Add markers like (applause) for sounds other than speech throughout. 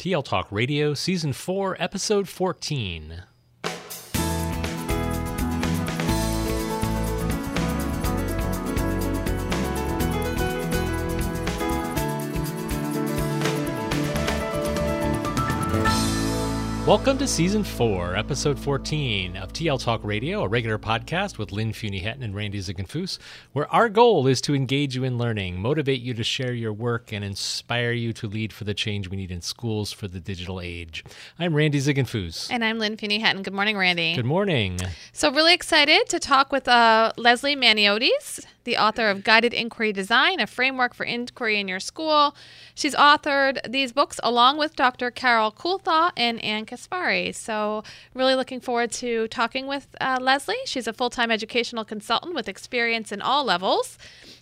TL Talk Radio, Season 4, Episode 14. Welcome to Season 4, Episode 14 of TL Talk Radio, a regular podcast with Lynn Fuini Hetten and Randy Ziegenfuss, where our goal is to engage you in learning, motivate you to share your work, and inspire you to lead for the change we need in schools for the digital age. I'm Randy Ziegenfuss. And I'm Lynn Fuini Hetten. Good morning, Randy. Good morning. So, really excited to talk with uh, Leslie Maniotes the author of Guided Inquiry Design, a framework for inquiry in your school. She's authored these books along with Dr. Carol Kuhlthau and Ann Caspari. So, really looking forward to talking with uh, Leslie. She's a full time educational consultant with experience in all levels.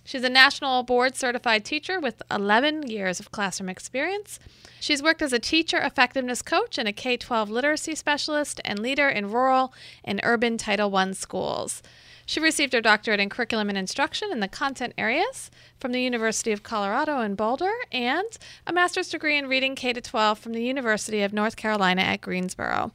She's a national board certified teacher with 11 years of classroom experience. She's worked as a teacher effectiveness coach and a K 12 literacy specialist and leader in rural and urban Title I schools. She received her doctorate in curriculum and instruction in the content areas from the University of Colorado in Boulder and a master's degree in reading K 12 from the University of North Carolina at Greensboro.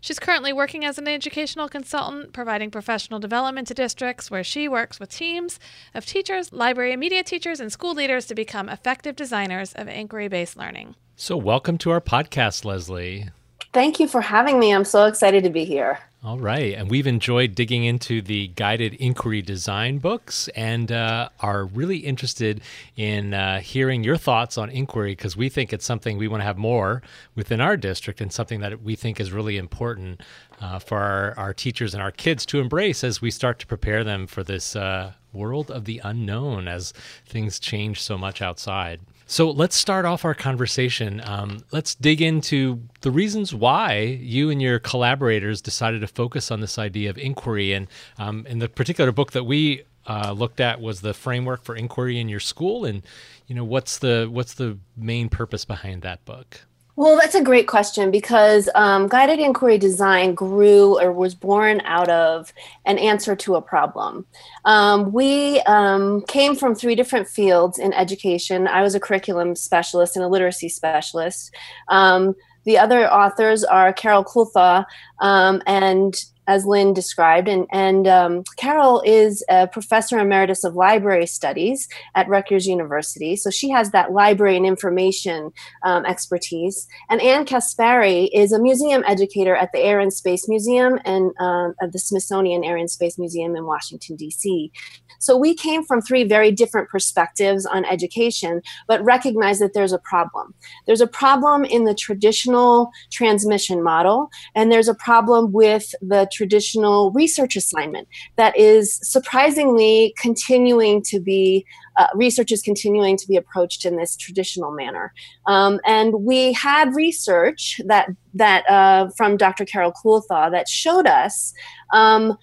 She's currently working as an educational consultant, providing professional development to districts where she works with teams of teachers, library and media teachers, and school leaders to become effective designers of inquiry based learning. So, welcome to our podcast, Leslie. Thank you for having me. I'm so excited to be here. All right. And we've enjoyed digging into the guided inquiry design books and uh, are really interested in uh, hearing your thoughts on inquiry because we think it's something we want to have more within our district and something that we think is really important uh, for our, our teachers and our kids to embrace as we start to prepare them for this uh, world of the unknown as things change so much outside. So let's start off our conversation. Um, let's dig into the reasons why you and your collaborators decided to focus on this idea of inquiry. And um, in the particular book that we uh, looked at was the framework for inquiry in your school. And you know, what's the what's the main purpose behind that book? Well, that's a great question because um, guided inquiry design grew or was born out of an answer to a problem. Um, we um, came from three different fields in education. I was a curriculum specialist and a literacy specialist. Um, the other authors are Carol Kuhlthau um, and as Lynn described. And, and um, Carol is a professor emeritus of library studies at Rutgers University. So she has that library and information um, expertise. And Ann Caspari is a museum educator at the Air and Space Museum and uh, at the Smithsonian Air and Space Museum in Washington, D.C. So we came from three very different perspectives on education, but recognize that there's a problem. There's a problem in the traditional transmission model, and there's a problem with the traditional research assignment that is surprisingly continuing to be uh, research is continuing to be approached in this traditional manner. Um, and we had research that that uh, from Dr. Carol Kuhlthau that showed us. Um,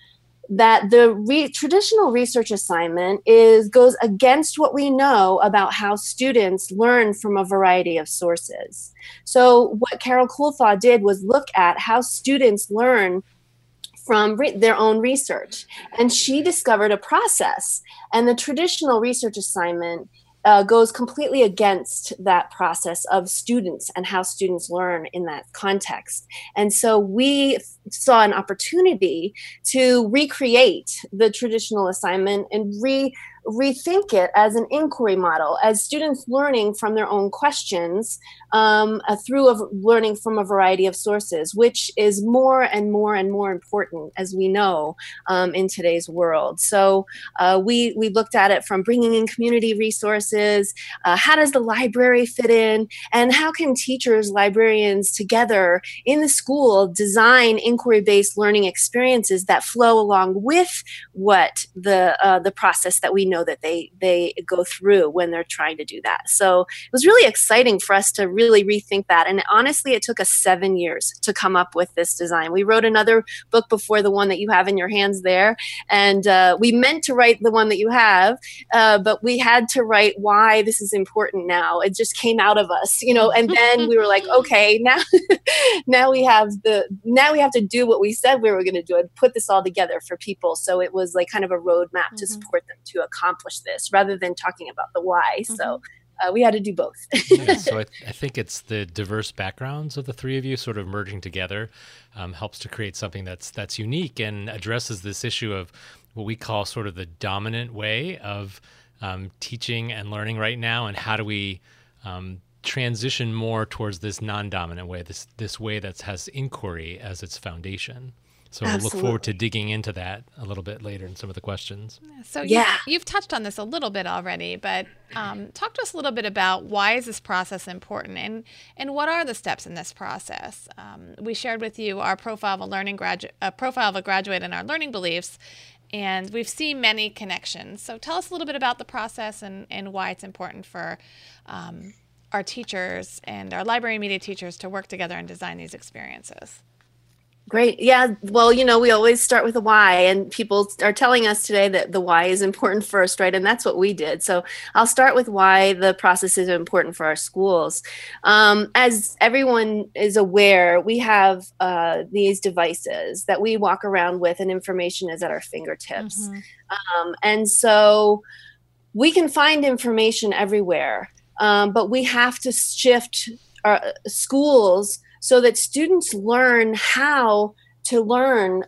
that the re- traditional research assignment is goes against what we know about how students learn from a variety of sources. So what Carol Kuhlthau did was look at how students learn from re- their own research and she discovered a process and the traditional research assignment uh, goes completely against that process of students and how students learn in that context. And so we saw an opportunity to recreate the traditional assignment and re rethink it as an inquiry model, as students learning from their own questions um, uh, through a, learning from a variety of sources, which is more and more and more important, as we know, um, in today's world. So uh, we we looked at it from bringing in community resources. Uh, how does the library fit in, and how can teachers, librarians together in the school design inquiry-based learning experiences that flow along with what the uh, the process that we know that they they go through when they're trying to do that. So it was really exciting for us to really rethink that. And honestly, it took us seven years to come up with this design. We wrote another book before the one that you have in your hands there, and uh, we meant to write the one that you have, uh, but we had to write why this is important now. It just came out of us, you know. And then we were like, (laughs) okay, now (laughs) now we have the now we have to do what we said we were going to do and put this all together for people. So it was like kind of a roadmap mm-hmm. to support them to accomplish this rather than talking about the why. Mm-hmm. So uh, we had to do both. (laughs) yeah, so I, I, think it's the diverse backgrounds of the three of you sort of merging together um, helps to create something that's that's unique and addresses this issue of what we call sort of the dominant way of um, teaching and learning right now, and how do we um, transition more towards this non-dominant way, this this way that has inquiry as its foundation. So we'll look forward to digging into that a little bit later in some of the questions. So yeah, you, have touched on this a little bit already, but um, talk to us a little bit about why is this process important and and what are the steps in this process. Um, we shared with you our profile of a learning graduate, a profile of a graduate, and our learning beliefs, and we've seen many connections. So tell us a little bit about the process and and why it's important for. Um, our teachers and our library media teachers to work together and design these experiences. Great. Yeah. Well, you know, we always start with a why, and people are telling us today that the why is important first, right? And that's what we did. So I'll start with why the process is important for our schools. Um, as everyone is aware, we have uh, these devices that we walk around with, and information is at our fingertips. Mm-hmm. Um, and so we can find information everywhere, um, but we have to shift our schools so that students learn how to learn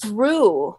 through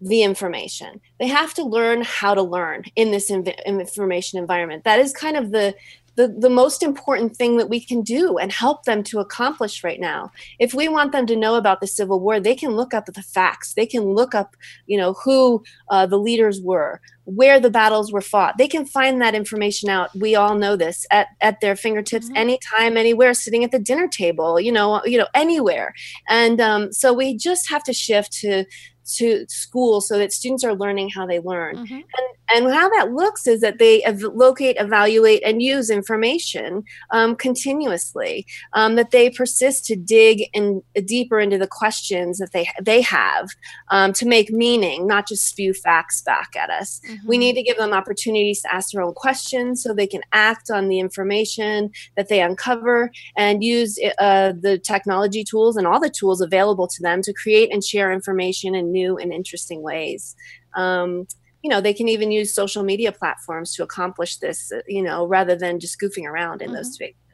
the information. They have to learn how to learn in this inv- information environment. That is kind of the the, the most important thing that we can do and help them to accomplish right now. If we want them to know about the Civil War, they can look up the facts. They can look up, you know, who uh, the leaders were, where the battles were fought. They can find that information out. We all know this at, at their fingertips, mm-hmm. anytime, anywhere, sitting at the dinner table, you know, you know, anywhere. And um, so we just have to shift to to school so that students are learning how they learn. Mm-hmm. And and how that looks is that they ev- locate, evaluate, and use information um, continuously. Um, that they persist to dig in uh, deeper into the questions that they they have um, to make meaning, not just spew facts back at us. Mm-hmm. We need to give them opportunities to ask their own questions so they can act on the information that they uncover and use uh, the technology tools and all the tools available to them to create and share information in new and interesting ways. Um, you know they can even use social media platforms to accomplish this uh, you know rather than just goofing around in mm-hmm. those spaces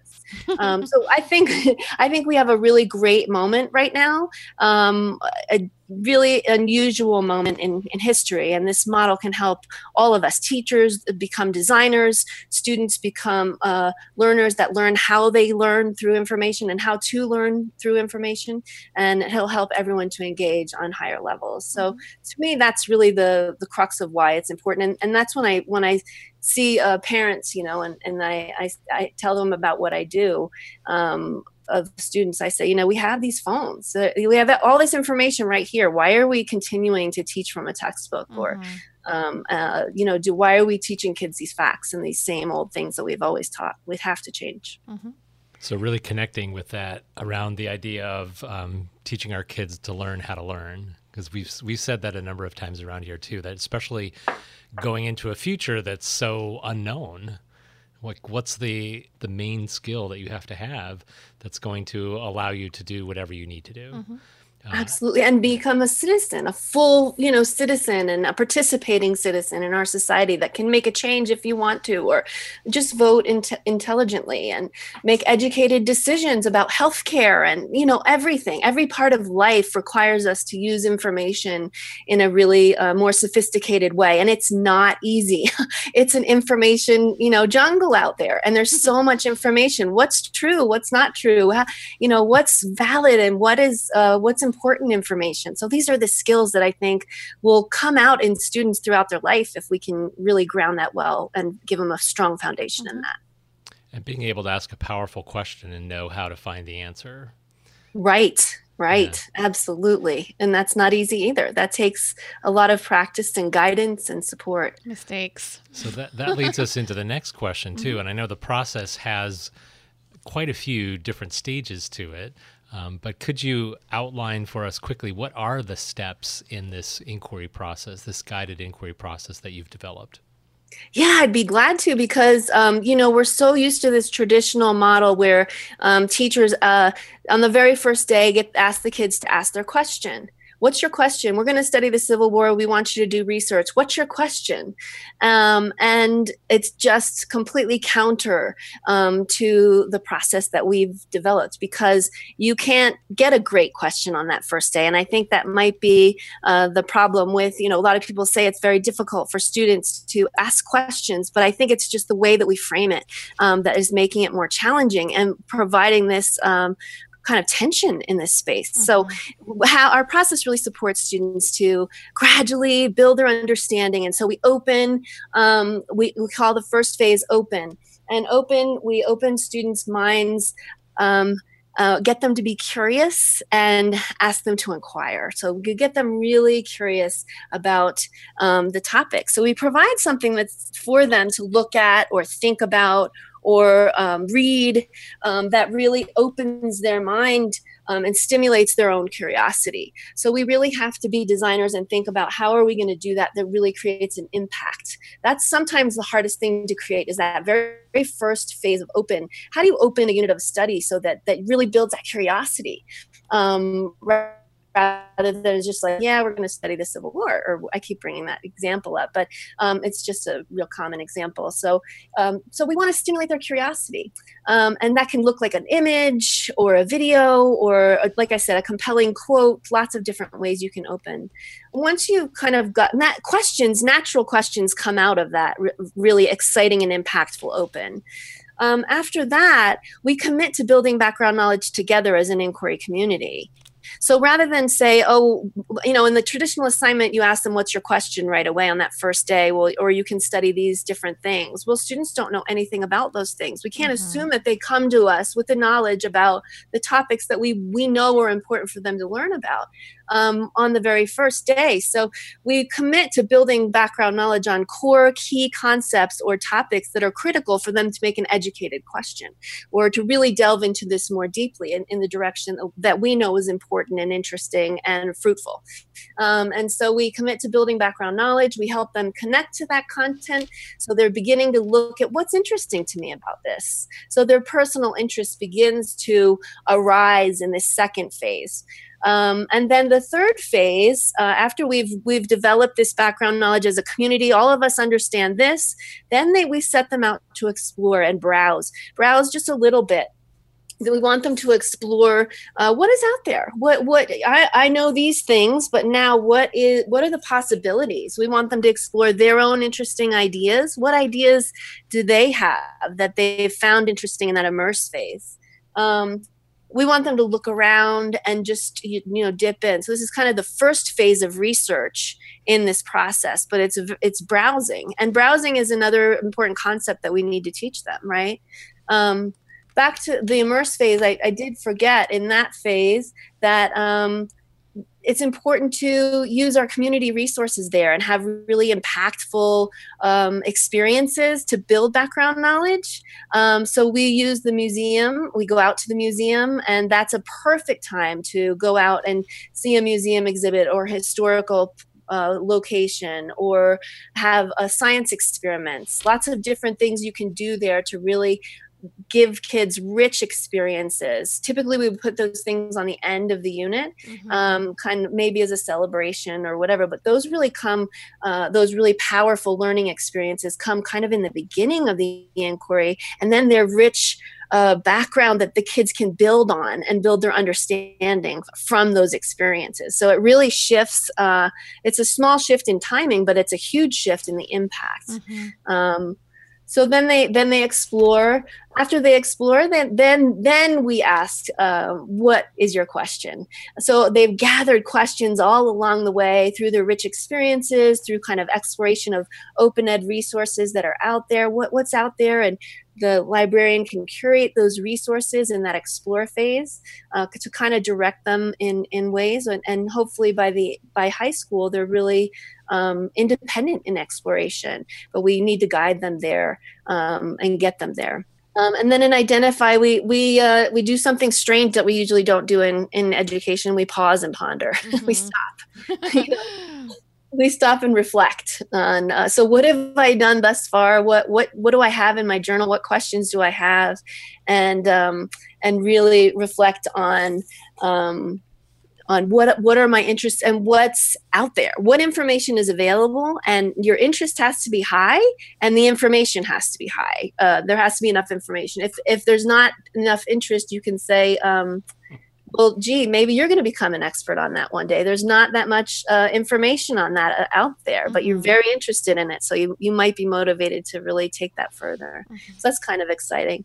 um, so I think (laughs) I think we have a really great moment right now, um, a really unusual moment in, in history, and this model can help all of us teachers become designers, students become uh, learners that learn how they learn through information and how to learn through information, and it'll help everyone to engage on higher levels. So mm-hmm. to me, that's really the the crux of why it's important, and, and that's when I when I see uh, parents, you know, and, and I, I, I, tell them about what I do um, of students. I say, you know, we have these phones, uh, we have all this information right here. Why are we continuing to teach from a textbook mm-hmm. or, um, uh, you know, do why are we teaching kids these facts and these same old things that we've always taught? We have to change. Mm-hmm. So really connecting with that around the idea of um, teaching our kids to learn how to learn, because we've we've said that a number of times around here too. That especially going into a future that's so unknown like what's the the main skill that you have to have that's going to allow you to do whatever you need to do mm-hmm. Uh, Absolutely. And become a citizen, a full, you know, citizen and a participating citizen in our society that can make a change if you want to, or just vote in- intelligently and make educated decisions about healthcare and, you know, everything. Every part of life requires us to use information in a really uh, more sophisticated way. And it's not easy. (laughs) it's an information, you know, jungle out there. And there's so (laughs) much information. What's true? What's not true? How, you know, what's valid and what is, uh, what's important information. So these are the skills that I think will come out in students throughout their life if we can really ground that well and give them a strong foundation mm-hmm. in that. And being able to ask a powerful question and know how to find the answer. Right. Right, yeah. absolutely. And that's not easy either. That takes a lot of practice and guidance and support. Mistakes. So that, (laughs) that leads us into the next question, too. Mm-hmm. And I know the process has quite a few different stages to it. Um, but could you outline for us quickly what are the steps in this inquiry process, this guided inquiry process that you've developed? Yeah, I'd be glad to because um, you know we're so used to this traditional model where um, teachers uh, on the very first day get ask the kids to ask their question What's your question? We're going to study the Civil War. We want you to do research. What's your question? Um, and it's just completely counter um, to the process that we've developed because you can't get a great question on that first day. And I think that might be uh, the problem with, you know, a lot of people say it's very difficult for students to ask questions, but I think it's just the way that we frame it um, that is making it more challenging and providing this um, kind of tension in this space. Mm-hmm. So, how our process really supports students to gradually build their understanding. And so, we open, um, we, we call the first phase open. And open, we open students' minds. Um, uh, get them to be curious and ask them to inquire. So we get them really curious about um, the topic. So we provide something that's for them to look at or think about or um, read um, that really opens their mind um, and stimulates their own curiosity. So we really have to be designers and think about how are we going to do that that really creates an impact. That's sometimes the hardest thing to create is that very, very first phase of open. How do you open a unit of study so that that really builds that curiosity? Um, right rather than just like, yeah, we're going to study the Civil War. Or I keep bringing that example up, but um, it's just a real common example. So, um, so we want to stimulate their curiosity, um, and that can look like an image or a video or, a, like I said, a compelling quote. Lots of different ways you can open. Once you've kind of gotten that questions, natural questions come out of that re- really exciting and impactful open. Um, after that, we commit to building background knowledge together as an inquiry community. So rather than say, oh, you know, in the traditional assignment, you ask them, what's your question right away on that first day? Well, or you can study these different things. Well, students don't know anything about those things. We can't mm-hmm. assume that they come to us with the knowledge about the topics that we, we know are important for them to learn about um, on the very first day. So we commit to building background knowledge on core key concepts or topics that are critical for them to make an educated question or to really delve into this more deeply in, in the direction that we know is important and interesting and fruitful. Um, and so we commit to building background knowledge. We help them connect to that content. So they're beginning to look at what's interesting to me about this. So their personal interest begins to arise in this second phase. Um, and then the third phase, uh, after we've we've developed this background knowledge as a community, all of us understand this. Then they, we set them out to explore and browse, browse just a little bit. We want them to explore uh, what is out there? What what I, I know these things but now what is what are the possibilities? We want them to explore their own interesting ideas. What ideas do they have that they've found interesting in that immerse phase? Um, we want them to look around and just you, know dip in. So this is kind of the first phase of research in this process but it's it's browsing. And browsing is another important concept that we need to teach them right? Um, back to the immerse phase I, I, did forget in that phase that um, it's important to use our community resources there and have really impactful um, experiences to build background knowledge. Um, so we use the museum, we go out to the museum, and that's a perfect time to go out and see a museum exhibit or historical uh, location or have a science experiments lots of different things you can do there to really give kids rich experiences. Typically, we would put those things on the end of the unit, mm-hmm. um, kind of maybe as a celebration or whatever. But those really come, uh, those really powerful learning experiences come kind of in the beginning of the inquiry, and then they're rich. Uh, background that the kids can build on and build their understanding from those experiences. So it really shifts. Uh, it's a small shift in timing, but it's a huge shift in the impact. Mm-hmm. Um, so then they then they explore after they explore then then then we ask uh, what is your question? So they've gathered questions all along the way through their rich experiences through kind of exploration of open ed resources that are out there what, what's out there and the librarian can curate those resources in that explore phase uh, to kind of direct them in in ways and, and hopefully by the by high school they're really um, independent in exploration but we need to guide them there um, and get them there um, and then in identify we we uh, we do something strange that we usually don't do in in education. We pause and ponder. (laughs) Mm-hmm. we stop we stop and reflect on uh, so what have i done thus far? What what what do i have in my journal? What questions do i have? And um, and really reflect on um, on what what are my interests and what's out there. What information is available and your interest has to be high and the information has to be high. Uh, there has to be enough information. If if there's not enough interest you can say um, well gee maybe you're going to become an expert on that one day. There's not that much uh, information on that uh, out there but you're mm-hmm. very interested in it. So you, you might be motivated to really take that further. Mm-hmm. so that's kind of exciting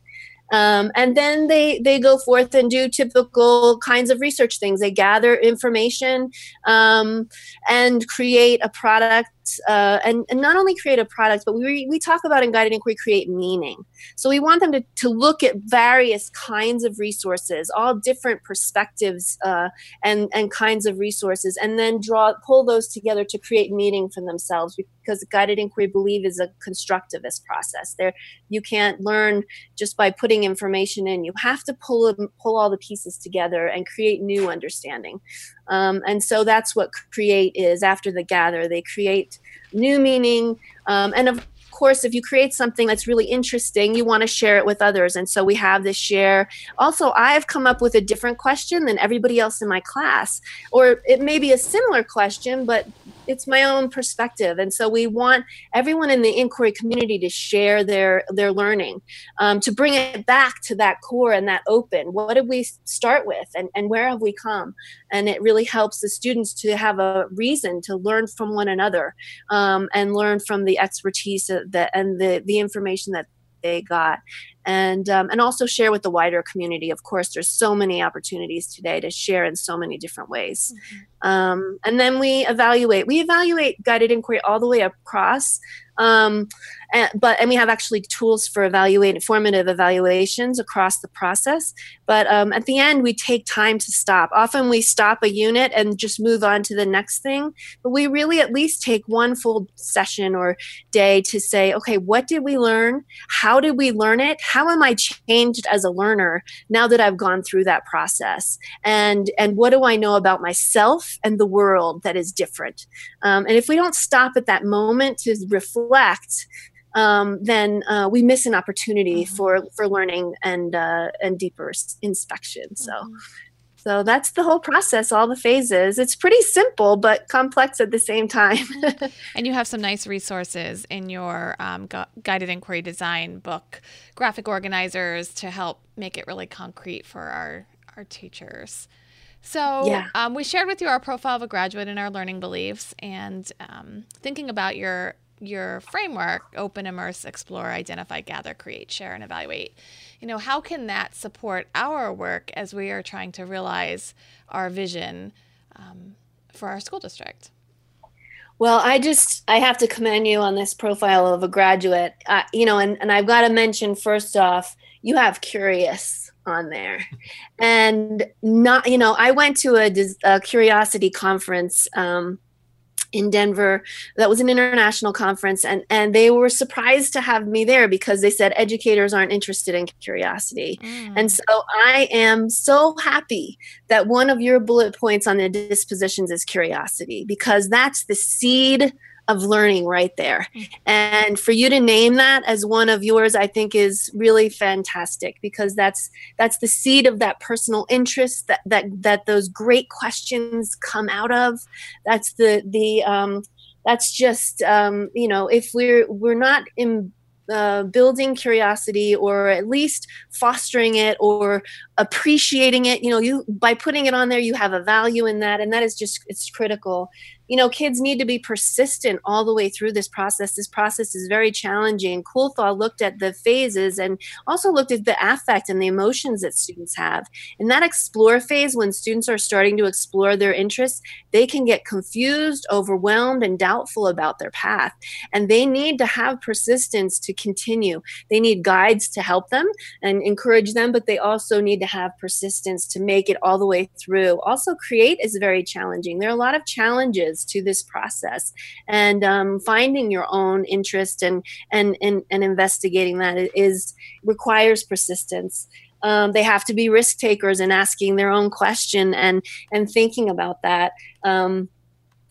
um, and then they they go forth and do typical kinds of research things. They gather information um, and create a product uh, and, and not only create a product, but we, we talk about in guided inquiry create meaning. So we want them to, to look at various kinds of resources, all different perspectives uh, and, and kinds of resources, and then draw pull those together to create meaning for themselves because guided inquiry believe is a constructivist process. There you can't learn just by putting information in. You have to pull pull all the pieces together and create new understanding. Um, and so that's what create is after the gather. They new meaning. Um, and of course, if you create something that's really interesting, you want to share it with others. And so we have this share. Also, I've come up with a different question than everybody else in my class, or it may be a similar question, but it's my own perspective. And so we want everyone in the inquiry community to share their their learning um, to bring it back to that core and that open. What did we start with and, and where have we come? And it really helps the students to have a reason to learn from one another um, and learn from the expertise that and the the information that they got and um, and also share with the wider community of course there's so many opportunities today to share in so many different ways mm-hmm. um, and then we evaluate we evaluate guided inquiry all the way across um, and, but and we have actually tools for evaluating formative evaluations across the process. But um, at the end, we take time to stop. Often we stop a unit and just move on to the next thing. But we really at least take one full session or day to say, okay, what did we learn? How did we learn it? How am I changed as a learner now that I've gone through that process? And and what do I know about myself and the world that is different? Um, and if we don't stop at that moment to reflect, um, then uh, we miss an opportunity mm-hmm. for for learning and uh, and deeper inspection. So. So that's the whole process, all the phases. It's pretty simple, but complex at the same time. (laughs) and you have some nice resources in your um, gu- guided inquiry design book, graphic organizers to help make it really concrete for our, our teachers. So, yeah. um, we shared with you our profile of a graduate and our learning beliefs, and um, thinking about your your framework open immerse explore identify gather create share and evaluate. You know how can that support our work as we are trying to realize our vision um, for our school district? Well i just i have to commend you on this profile of a graduate. Uh, you know and, and i've got to mention first off you have curious on there. And not you know i went to a, a curiosity conference um, in Denver. That was an international conference, and and they were surprised to have me there because they said educators aren't interested in curiosity. Mm. And so I am so happy that one of your bullet points on the dispositions is curiosity because that's the seed of learning right there. Mm-hmm. And for you to name that as one of yours, I think is really fantastic because that's that's the seed of that personal interest that that that those great questions come out of. That's the the um, that's just um, you know if we're we're not in uh, building curiosity or at least fostering it or appreciating it you know you by putting it on there you have a value in that and that is just it's critical you know, kids need to be persistent all the way through this process. This process is very challenging. Kuhlthau looked at the phases and also looked at the affect and the emotions that students have. In that explore phase, when students are starting to explore their interests, they can get confused, overwhelmed, and doubtful about their path. And they need to have persistence to continue. They need guides to help them and encourage them, but they also need to have persistence to make it all the way through. Also, create is very challenging. There are a lot of challenges to this process. And um, finding your own interest and, and and and investigating that is requires persistence. Um, they have to be risk takers and asking their own question and and thinking about that. Um,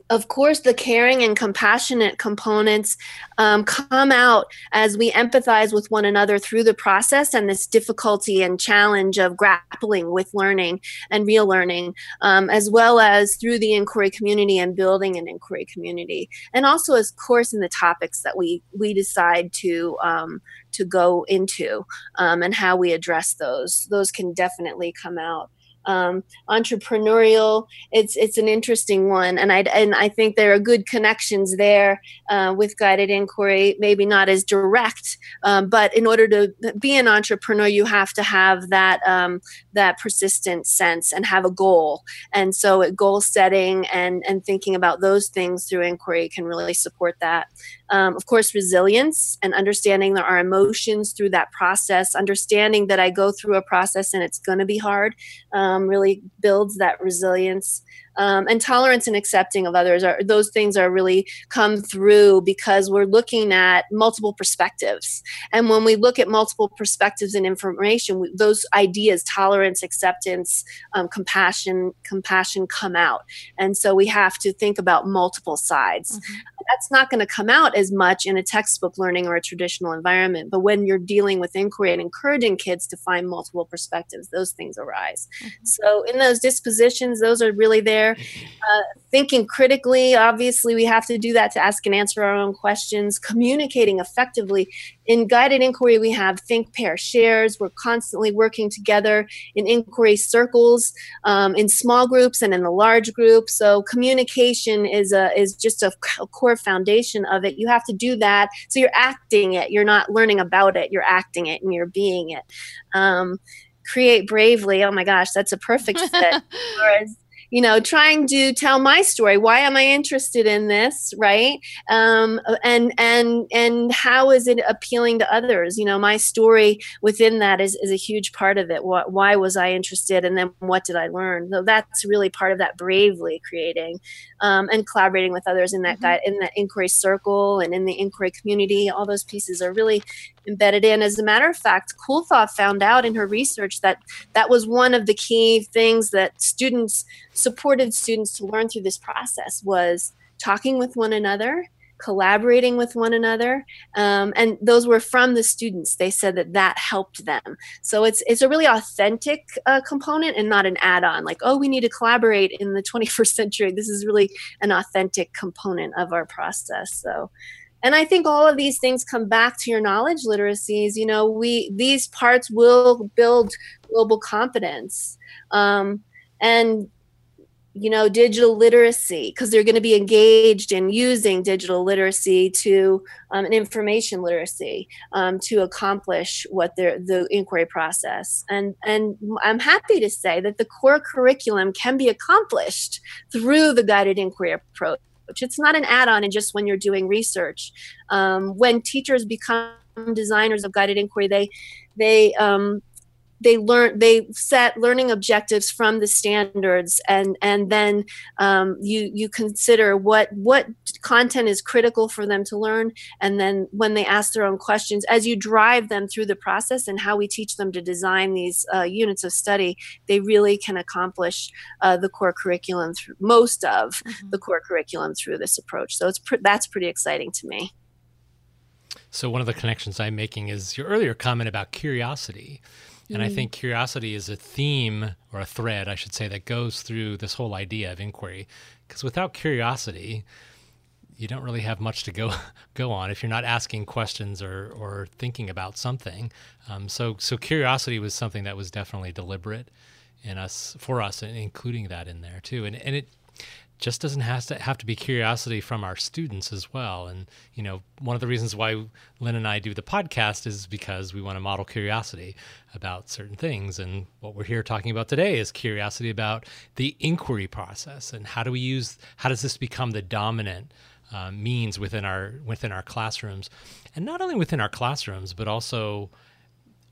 of course, the caring and compassionate components um, come out as we empathize with one another through the process and this difficulty and challenge of grappling with learning and real learning, um, as well as through the inquiry community and building an inquiry community, and also, of course, in the topics that we we decide to um, to go into um, and how we address those. Those can definitely come out um, entrepreneurial. It's it's an interesting one, and I and I think there are good connections there uh, with guided inquiry. Maybe not as direct, um, but in order to be an entrepreneur, you have to have that um, that persistent sense and have a goal. And so, goal setting and and thinking about those things through inquiry can really support that. Um, of course, resilience and understanding our emotions through that process, understanding that I go through a process and it's going to be hard, um, really builds that resilience. Um, and tolerance and accepting of others are those things are really come through because we're looking at multiple perspectives. And when we look at multiple perspectives and information we, those ideas tolerance acceptance um, compassion compassion come out. And so we have to think about multiple sides. Mm-hmm. That's not going to come out as much in a textbook learning or a traditional environment but when you're dealing with inquiry and encouraging kids to find multiple perspectives those things arise mm-hmm. so in those dispositions those are really there there. Uh, thinking critically, obviously, we have to do that to ask and answer our own questions. Communicating effectively. In guided inquiry, we have think, pair, shares. We're constantly working together in inquiry circles, um, in small groups, and in the large group. So communication is a is just a, a core foundation of it. You have to do that. So you're acting it. You're not learning about it. You're acting it, and you're being it. Um, create bravely oh my gosh that's a perfect fit (laughs) you know trying to tell my story. Why am i interested in this right? Um, and and and how is it appealing to others? You know my story within that is, is a huge part of it. What, why was i interested? And then what did i learn? So that's really part of that bravely creating um, and collaborating with others in that mm-hmm. guide in that inquiry circle and in the inquiry community. All those pieces are really embedded in. As a matter of fact, Kuhlthau found out in her research that that was one of the key things that students supported students to learn through this process was talking with one another collaborating with one another um, and those were from the students. They said that that helped them. So it's it's a really authentic uh, component and not an add-on like oh we need to collaborate in the (laughs) 21st century. This is really an authentic component of our process. So and i think all of these things come back to your knowledge literacies. You know we these parts will build global competence um, and you know digital literacy because they're going to be engaged in using digital literacy to um, an information literacy um, to accomplish what their the inquiry process. And and i'm happy to say that the core curriculum can be accomplished through the guided inquiry approach it's not an add-on and just when you're doing research. Um, when teachers become designers of guided inquiry they they um, they learn they set learning objectives from the standards and and then um, you you consider what what content is critical for them to learn. And then when they ask their own questions as you drive them through the process and how we teach them to design these uh, units of study they really can accomplish uh, the core curriculum through most of mm-hmm. the core curriculum through this approach. So it's pr- that's pretty exciting to me. So one of the connections i'm making is your earlier comment about curiosity and mm. I think curiosity is a theme or a thread, I should say, that goes through this whole idea of inquiry. Because without curiosity, you don't really have much to go (laughs) go on if you're not asking questions or or thinking about something. Um, so so curiosity was something that was definitely deliberate in us for us, and including that in there too. And and it just doesn't have to have to be curiosity from our students as well. And you know, one of the reasons why Lynn and I do the podcast is because we want to model curiosity about certain things. And what we're here talking about today is curiosity about the inquiry process and how do we use how does this become the dominant uh, means within our within our classrooms, and not only within our classrooms, but also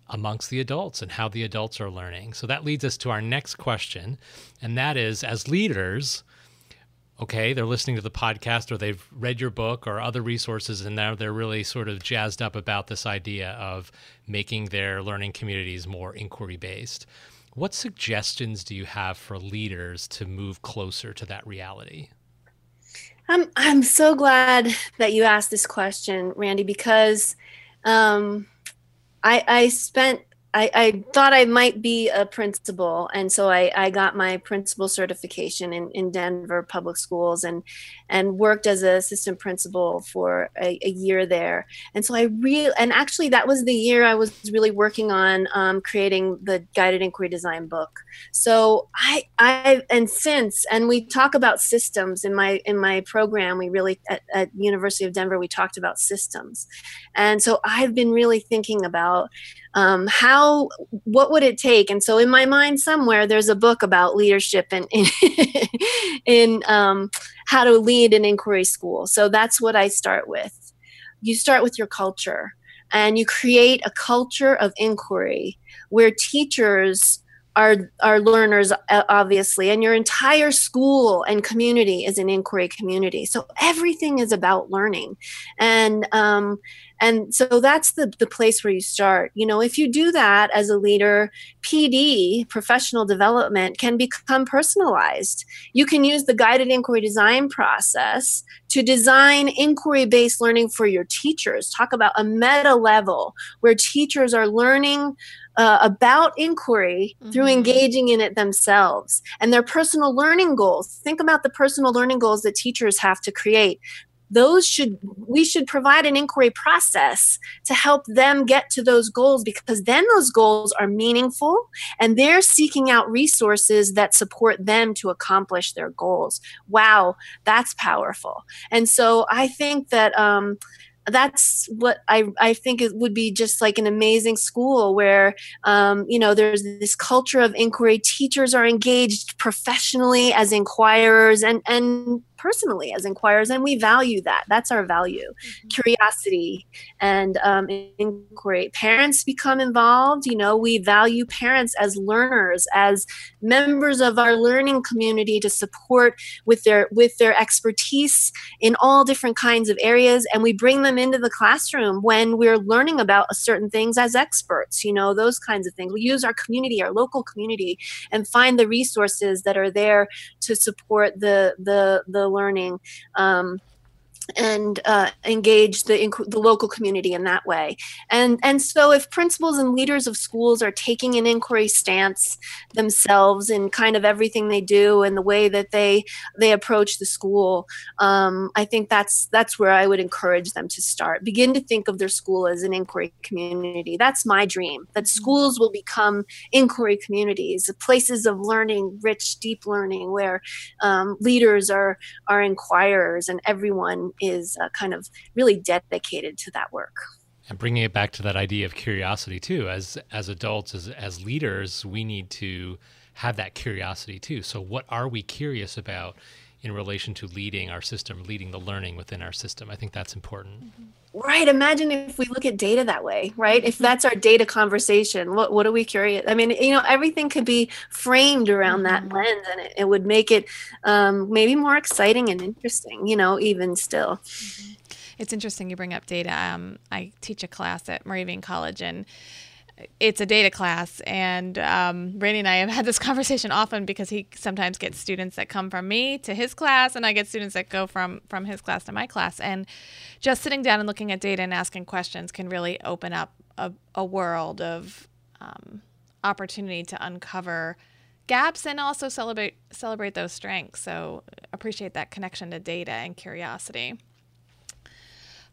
amongst the adults and how the adults are learning. So that leads us to our next question, and that is as leaders okay, they're listening to the podcast or they've read your book or other resources, and now they're really sort of jazzed up about this idea of making their learning communities more inquiry based. What suggestions do you have for leaders to move closer to that reality? I'm I'm so glad that you asked this question, Randy, because um, I I spent I, I, thought I might be a principal, and so I, I got my principal certification in, in Denver public schools, and and worked as an assistant principal for a, a year there. And so I really, and actually that was the year I was really working on um, creating the guided inquiry design book. So I, I, and since, and we talk about systems in my in my program. We really at, at University of Denver we talked about systems, and so I've been really thinking about um, how what would it take? And so in my mind somewhere there's a book about leadership and in, (laughs) in um, how to lead an inquiry school. So that's what i start with. You start with your culture and you create a culture of inquiry where teachers are are learners obviously and your entire school and community is an inquiry community. So everything is about learning. And um, and so that's the, the place where you start you know if you do that as a leader pd professional development can become personalized you can use the guided inquiry design process to design inquiry based learning for your teachers talk about a meta level where teachers are learning uh, about inquiry mm-hmm. through engaging in it themselves and their personal learning goals. Think about the personal learning goals that teachers have to create. Those should, we should provide an inquiry process to help them get to those goals because then those goals are meaningful and they're seeking out resources that support them to accomplish their goals. Wow, that's powerful. And so I think that, um, that's what I, I think it would be just like an amazing school where um, you know there's this culture of inquiry teachers are engaged professionally as inquirers and and personally as inquirers, and we value that. That's our value mm-hmm. curiosity and um, inquiry. Parents become involved. You know, we value parents as learners, as members of our learning community to support with their with their expertise in all different kinds of areas and we bring them into the classroom when we're learning about certain things as experts you know those kinds of things we use our community our local community and find the resources that are there to support the the the learning um, and uh, engage the the local community in that way. And and so if principals and leaders of schools are taking an inquiry stance themselves in kind of everything they do and the way that they they approach the school, um, I think that's that's where I would encourage them to start. Begin to think of their school as an inquiry community. That's my dream. That mm-hmm. schools will become inquiry communities, places of learning, rich, deep learning, where um, leaders are are inquirers and everyone is uh, kind of really dedicated to that work. And bringing it back to that idea of curiosity too as as adults as as leaders we need to have that curiosity too. So what are we curious about in relation to leading our system leading the learning within our system i think that's important mm-hmm. Right. Imagine if we look at data that way, right? If mm-hmm. that's our data conversation, what, what are we curious? I mean, you know, everything could be framed around that mm-hmm. lens and it, it would make it um, maybe more exciting and interesting, you know, even still. Mm-hmm. It's interesting you bring up data. Um, I teach a class at Moravian College and it's a data class and um, randy and i have (laughs) had this conversation often because he sometimes gets students that come from me to his class and i get students that go from from his class to my class. And just sitting down and looking at data and asking questions can really open up a, a world of um, opportunity to uncover gaps and also celebrate celebrate those strengths. So appreciate that connection to data and curiosity.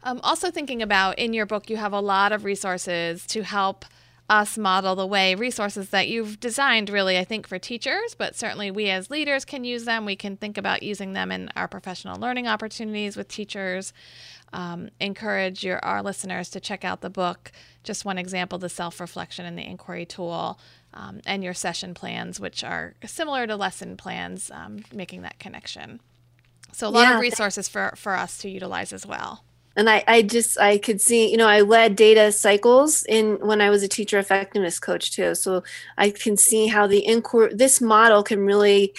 Um, also thinking about in your book you have a lot of resources to help us model the way resources that you've designed really i think for teachers but certainly we as leaders can use them. We can think about using them in our professional learning opportunities with teachers. Um, encourage your our listeners to check out the book just one example the self-reflection and the inquiry tool um, and your session plans which are similar to lesson plans um, making that connection. So a lot yeah. of resources for, for us to utilize as well and I, I just i could see you know i led data cycles in when i was a teacher effectiveness coach too so i can see how the inquiry this model can really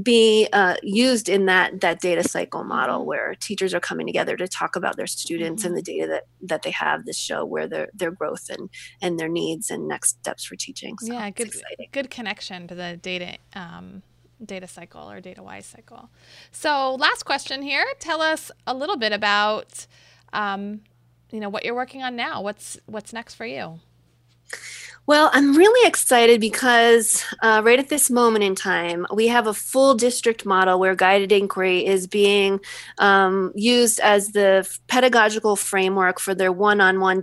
be uh, used in that that data cycle model mm-hmm. where teachers are coming together to talk about their students mm-hmm. and the data that that they have to show where their their growth and and their needs and next steps for teaching so yeah good good connection to the data um, data cycle or data wise cycle. So, last question here. Tell us a little bit about, um, you know, what you're working on now. What's what's next for you? Well, I'm really excited because uh, right at this moment in time, we have a full district model where guided inquiry is being um, used as the pedagogical framework for their one on one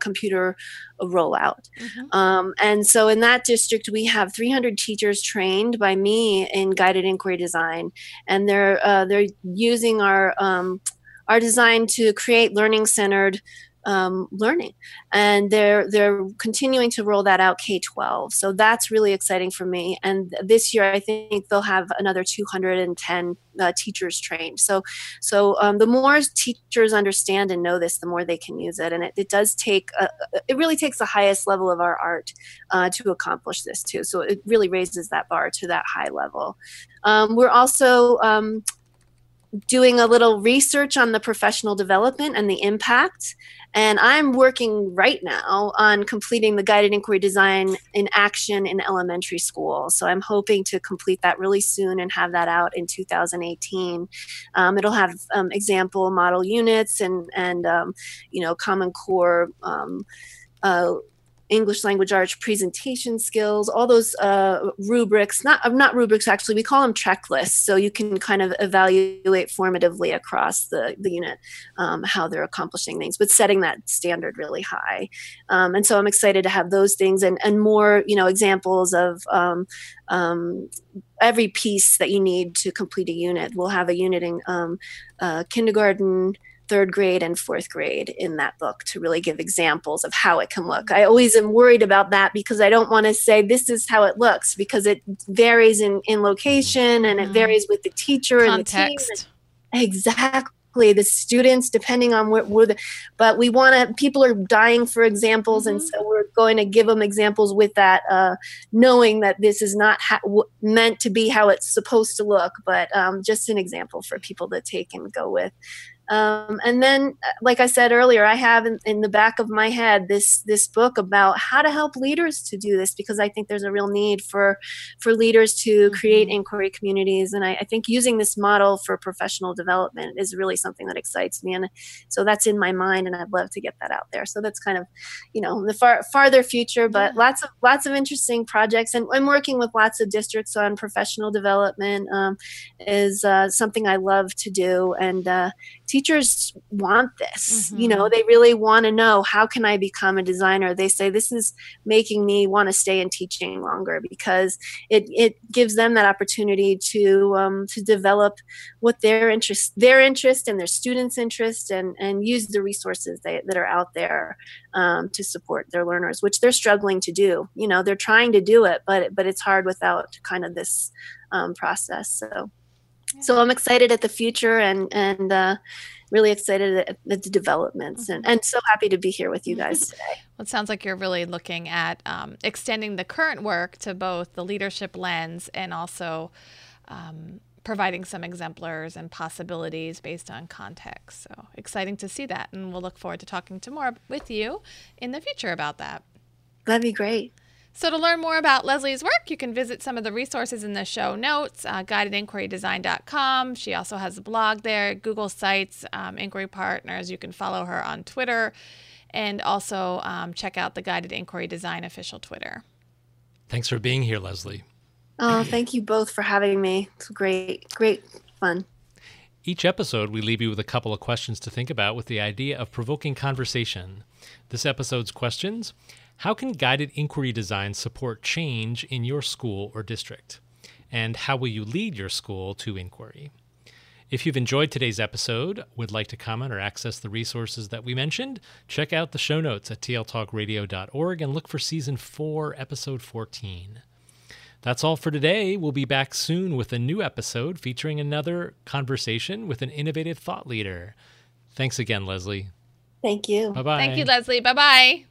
computer rollout. Mm-hmm. Um, and so in that district, we have 300 teachers trained by me in guided inquiry design, and they're uh, they're using our um, our designed to create learning centered um, learning, and they're they're continuing to roll that out K twelve. So that's really exciting for me. And this year, I think they'll have another two hundred and ten uh, teachers trained. So so um, the more teachers understand and know this, the more they can use it. And it, it does take a, it really takes the highest level of our art uh, to accomplish this too. So it really raises that bar to that high level. Um, we're also um, doing a little research on the professional development and the impact and I'm working right now on completing the guided inquiry design in action in elementary school. So I'm hoping to complete that really soon and have that out in 2018. Um, it'll have um, example model units and, and um, you know, Common Core. Um, uh, English language arts, presentation skills, all those uh, rubrics, not, uh, not rubrics actually, we call them checklists. So you can kind of evaluate formatively across the, the unit um, how they're accomplishing things, but setting that standard really high. Um, and so I'm excited to have those things and, and more, you know, examples of um, um every piece that you need to complete a unit. We'll have a unit in um, uh, kindergarten, third grade and fourth grade in that book to really give examples of how it can look. I always am worried about that because I don't want to say this is how it looks because it varies in, in location and it mm-hmm. varies with the teacher Context. and the team. Exactly the students depending on what we're the, but we want to people are dying for examples mm-hmm. and so we're going to give them examples with that uh, knowing that this is not ha- w- meant to be how it's supposed to look but um, just an example for people to take and go with um, and then, like I said earlier, I have in, in, the back of my head this this book about how to help leaders to do this because I think there's a real need for for leaders to create mm-hmm. inquiry communities, and I, I, think using this model for professional development is really something that excites me, and so that's in my mind, and I'd love to get that out there. So that's kind of, you know, the far farther future, but yeah. lots of lots of interesting projects, and I'm working with lots of districts on professional development um, is uh, something I love to do, and uh, teachers want this mm-hmm. you know mm-hmm. they really want to know how can i become a designer they say this is making me want to stay in teaching longer because it, it gives them that opportunity to um, to develop what their interest their interest and their students interest and and use the resources they, that are out there um, to support their learners which they're struggling to do you know they're trying to do it but but it's hard without kind of this um, process so so I'm excited at the future and and uh, really excited at the developments and, and so happy to be here with you (laughs) guys today. well, it sounds like you're really looking at um, extending the current work to both the leadership lens and also um, providing some exemplars and possibilities based on context. So exciting to see that, and we'll look forward to talking to more with you in the future about that. That'd be great. So, to learn more about Leslie's work, you can visit some of the resources in the show notes, uh, guidedinquirydesign.com. She also has a blog there, Google Sites, um, Inquiry Partners. You can follow her on Twitter and also um, check out the Guided Inquiry Design official Twitter. Thanks for being here, Leslie. Oh, thank you both for having me. It's great, great fun. Each episode, we leave you with a couple of questions to think about with the idea of provoking conversation. This episode's questions how can guided inquiry design support change in your school or district? And how will you lead your school to inquiry? If you've enjoyed today's episode, would like to comment or access the resources that we mentioned, check out the show notes at tltalkradio.org and look for season 4, episode 14. That's all for today. We'll be back soon with a new episode featuring another conversation with an innovative thought leader. Thanks again, Leslie. Thank you. Bye bye. Thank you, Leslie. Bye bye.